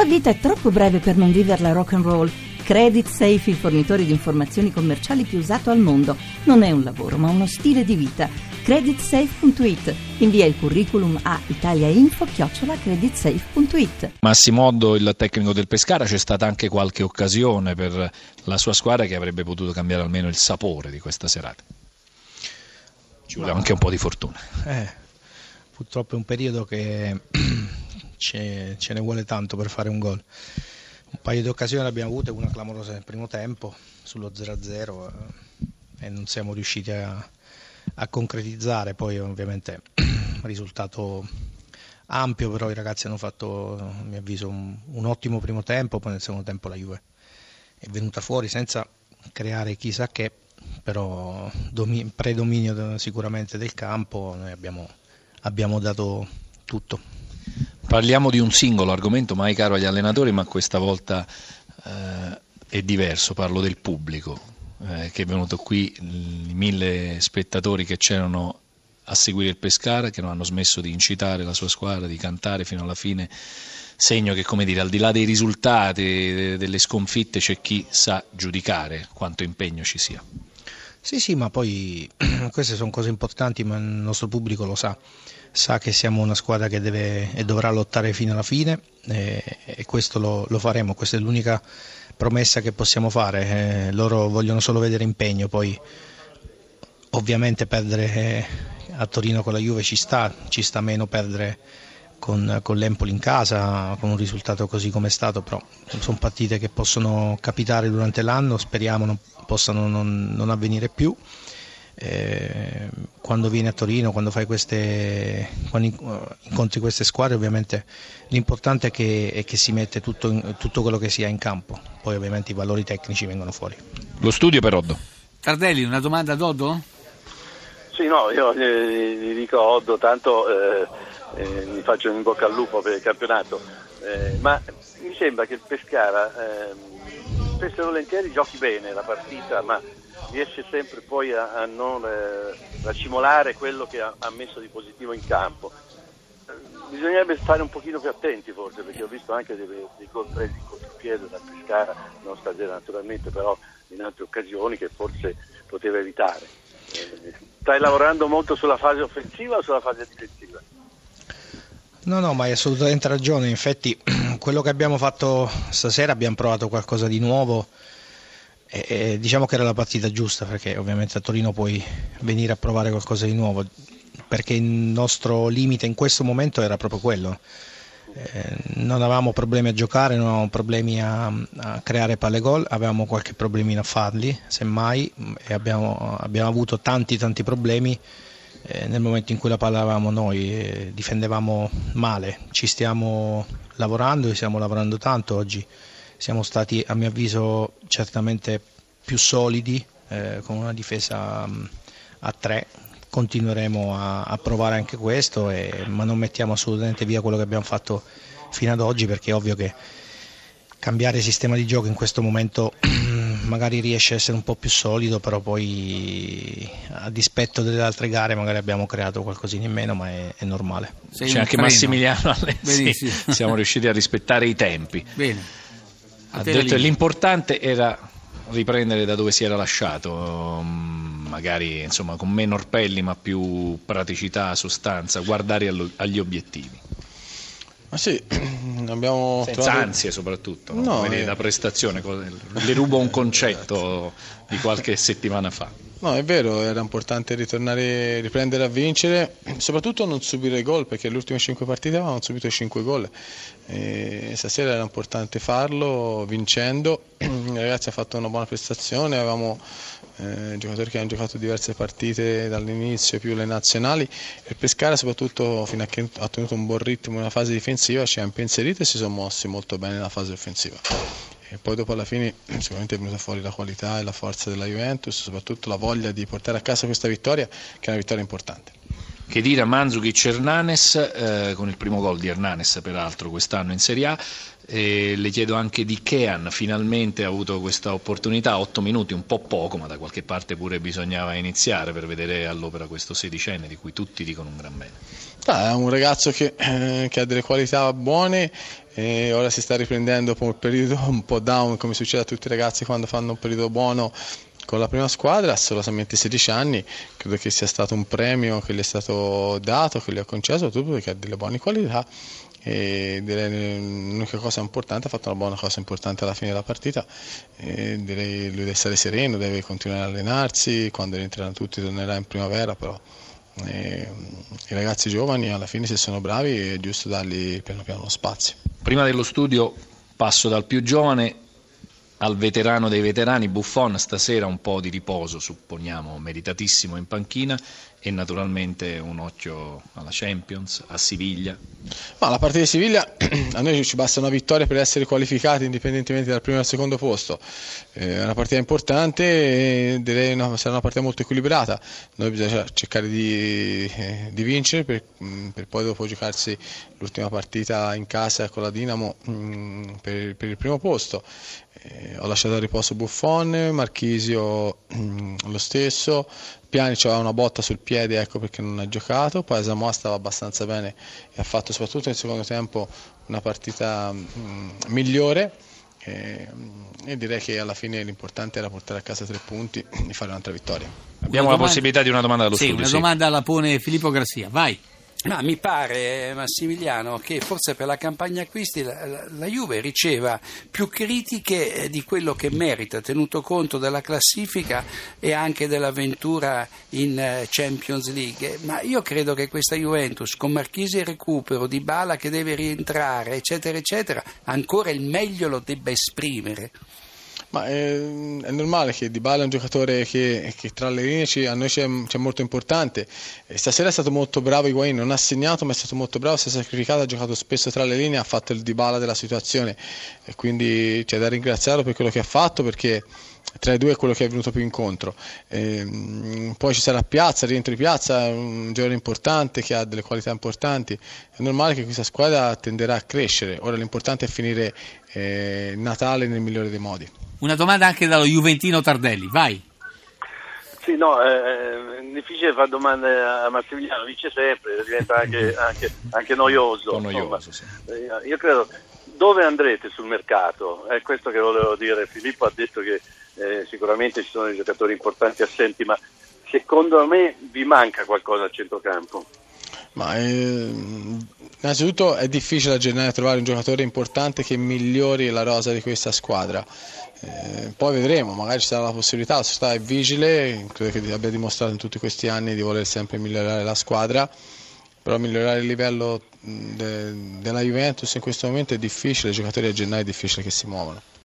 La vita è troppo breve per non viverla rock and roll. Credit Safe, il fornitore di informazioni commerciali più usato al mondo. Non è un lavoro, ma uno stile di vita. Creditsafe.it. Invia il curriculum a italiainfo-creditsafe.it. Massimo Oddo, il tecnico del Pescara, c'è stata anche qualche occasione per la sua squadra che avrebbe potuto cambiare almeno il sapore di questa serata. Ci vuole anche un po' di fortuna. Eh, purtroppo è un periodo che ce, ce ne vuole tanto per fare un gol. Un paio di occasioni abbiamo avute, una clamorosa nel primo tempo sullo 0-0 eh, e non siamo riusciti a, a concretizzare, poi ovviamente risultato ampio, però i ragazzi hanno fatto, a mio avviso, un, un ottimo primo tempo, poi nel secondo tempo la Juve è venuta fuori senza creare chissà che, però domi, predominio sicuramente del campo, noi abbiamo, abbiamo dato tutto. Parliamo di un singolo argomento mai caro agli allenatori, ma questa volta eh, è diverso, parlo del pubblico eh, che è venuto qui, i mille spettatori che c'erano a seguire il Pescara, che non hanno smesso di incitare la sua squadra, di cantare fino alla fine, segno che come dire, al di là dei risultati, delle sconfitte, c'è chi sa giudicare quanto impegno ci sia. Sì, sì, ma poi queste sono cose importanti, ma il nostro pubblico lo sa, sa che siamo una squadra che deve e dovrà lottare fino alla fine e, e questo lo, lo, faremo, questa è l'unica promessa che possiamo fare, eh, loro vogliono solo vedere impegno, poi ovviamente perdere eh, a Torino con la Juve ci sta, ci sta meno perdere con, con l'Empoli in casa, con un risultato così come è stato, però sono partite che possono capitare durante l'anno, speriamo non, possano non, non avvenire più. Eh, quando vieni a Torino, quando, queste, quando, incontri queste squadre, ovviamente l'importante è che, è che si mette tutto, tutto, quello che si ha in campo, poi ovviamente i valori tecnici vengono fuori. Lo studio per Oddo. Tardelli, una domanda ad Oddo? Sì, no, io gli dico a Oddo, tanto eh, eh, mi faccio in bocca al lupo per il campionato, eh, ma mi sembra che il Pescara ehm, spesso e volentieri giochi bene la partita, ma riesce sempre poi a, a non eh, racimolare quello che ha, ha, messo di positivo in campo. Eh, bisognerebbe stare un pochino più attenti forse, perché ho visto anche dei, dei gol presi in contropiede da Pescara, non stasera naturalmente, però in altre occasioni che forse poteva evitare. Eh, stai lavorando molto sulla fase offensiva o sulla fase difensiva? No, no, ma hai assolutamente ragione. Infatti, quello che abbiamo fatto stasera abbiamo provato qualcosa di nuovo. E, e diciamo che era la partita giusta perché ovviamente a Torino puoi venire a provare qualcosa di nuovo perché il nostro limite in questo momento era proprio quello. Eh, non avevamo problemi a giocare, non avevamo problemi a, a, creare palle gol, avevamo qualche problemino a farli, semmai, e abbiamo, abbiamo avuto tanti tanti problemi eh, nel momento in cui la palla avevamo noi, eh, difendevamo male, ci stiamo lavorando e stiamo lavorando tanto oggi, siamo stati a mio avviso certamente più solidi eh, con una difesa mm, a tre, continueremo a, a provare anche questo, e, ma non mettiamo assolutamente via quello che abbiamo fatto fino ad oggi perché è ovvio che cambiare sistema di gioco in questo momento magari riesce a essere un po' più solido, però poi a dispetto delle altre gare magari abbiamo creato qualcosina in meno, ma è, è normale. Sei C'è anche treno. Massimiliano Alessi, siamo riusciti a rispettare i tempi. Bene. Ha detto che l'importante era riprendere da dove si era lasciato, mm, magari insomma, con meno orpelli ma più praticità, sostanza, guardare agli obiettivi. Ma sì, abbiamo Senza trovato... ansie soprattutto, no? No, eh... la prestazione, le rubo un concetto di qualche settimana fa. No, è vero, era importante ritornare, riprendere a vincere, soprattutto non subire gol, perché le ultime 5 partite avevamo subito 5 gol. E stasera era importante farlo vincendo, i ragazzi hanno fatto una buona prestazione, avevamo eh, giocatori che hanno giocato diverse partite dall'inizio, più le nazionali, e Pescara soprattutto fino a che ha tenuto un buon ritmo nella fase difensiva ci ha impensierito e si sono mossi molto bene nella fase offensiva. E poi dopo alla fine sicuramente è venuta fuori la qualità e la forza della Juventus, soprattutto la voglia di portare a casa questa vittoria, che è una vittoria importante. Che dire a Mandzukic Hernanes, eh, con il primo gol di Hernanes peraltro quest'anno in Serie A, e le chiedo anche di Kean, finalmente ha avuto questa opportunità, 8 minuti, un po' poco, ma da qualche parte pure bisognava iniziare per vedere all'opera questo sedicenne di cui tutti dicono un gran bene. Ah, è un ragazzo che, eh, che, ha delle qualità buone e ora si sta riprendendo dopo un periodo un po' down come succede a tutti i ragazzi quando fanno un periodo buono con la prima squadra, ha solamente 16 anni, credo che sia stato un premio che gli è stato dato, che gli ha concesso, soprattutto perché ha delle buone qualità e direi l'unica cosa importante ha fatto una buona cosa importante alla fine della partita e direi lui deve stare sereno deve continuare a allenarsi quando rientreranno tutti tornerà in primavera però e, i ragazzi giovani alla fine se sono bravi è giusto dargli piano piano lo spazio. Prima dello studio passo dal più giovane al veterano dei veterani, Buffon stasera un po' di riposo, supponiamo meritatissimo in panchina e naturalmente un occhio alla Champions, a Siviglia. Ma la partita di Siviglia a noi ci basta una vittoria per essere qualificati indipendentemente dal primo e dal secondo posto. È una partita importante, direi una, sarà una partita molto equilibrata. Noi bisogna cercare di, eh, di vincere per, per, poi dopo giocarsi l'ultima partita in casa con la Dinamo mm, per, per il primo posto. Eh, ho lasciato a riposo Buffon, Marchisio mm, lo stesso, Pjanic aveva una botta sul piede, ecco perché non ha giocato, poi Samoa stava abbastanza bene e ha fatto soprattutto nel secondo tempo una partita mh, mm, migliore e, e, direi che alla fine l'importante era portare a casa tre punti e fare un'altra vittoria. Abbiamo la possibilità di una domanda dallo sì, studio. Una sì. domanda la pone Filippo Grassia, vai. Ma mi pare, Massimiliano, che forse per la campagna acquisti la, la, Juve riceva più critiche eh, di quello che merita, tenuto conto della classifica e anche dell'avventura in eh, Champions League. Ma io credo che questa Juventus, con Marchisi in recupero, Di Bala che deve rientrare, eccetera, eccetera, ancora il meglio lo debba esprimere. Ma è, eh, è, normale che Dybala è un giocatore che, che tra le linee ci, a noi c'è, molto importante. Stasera è stato molto bravo Higuain, non ha segnato ma è stato molto bravo, si è sacrificato, ha giocato spesso tra le linee, ha fatto il Dybala della situazione e quindi c'è da ringraziarlo per quello che ha fatto perché tra i due è quello che è venuto più incontro. E, mm, poi ci sarà Piazza, rientro di Piazza, un giocatore importante che ha delle qualità importanti. È normale che questa squadra tenderà a crescere. Ora l'importante è finire eh, Natale nel migliore dei modi. Una domanda anche dallo Juventino Tardelli, vai. Sì, no, eh, è difficile fare domande a Massimiliano, dice sempre, diventa anche, anche, anche noioso. noioso sì. Eh, io credo, dove andrete sul mercato? È questo che volevo dire. Filippo ha detto che eh, sicuramente ci sono dei giocatori importanti assenti, ma secondo me vi manca qualcosa al centrocampo. Ma, eh, innanzitutto è difficile a gennaio trovare un giocatore importante che migliori la rosa di questa squadra. Eh, poi vedremo, magari ci sarà la possibilità, la società è vigile, credo che abbia dimostrato in tutti questi anni di voler sempre migliorare la squadra, però migliorare il livello de, della Juventus in questo momento è difficile, i giocatori a gennaio è difficile che si muovano.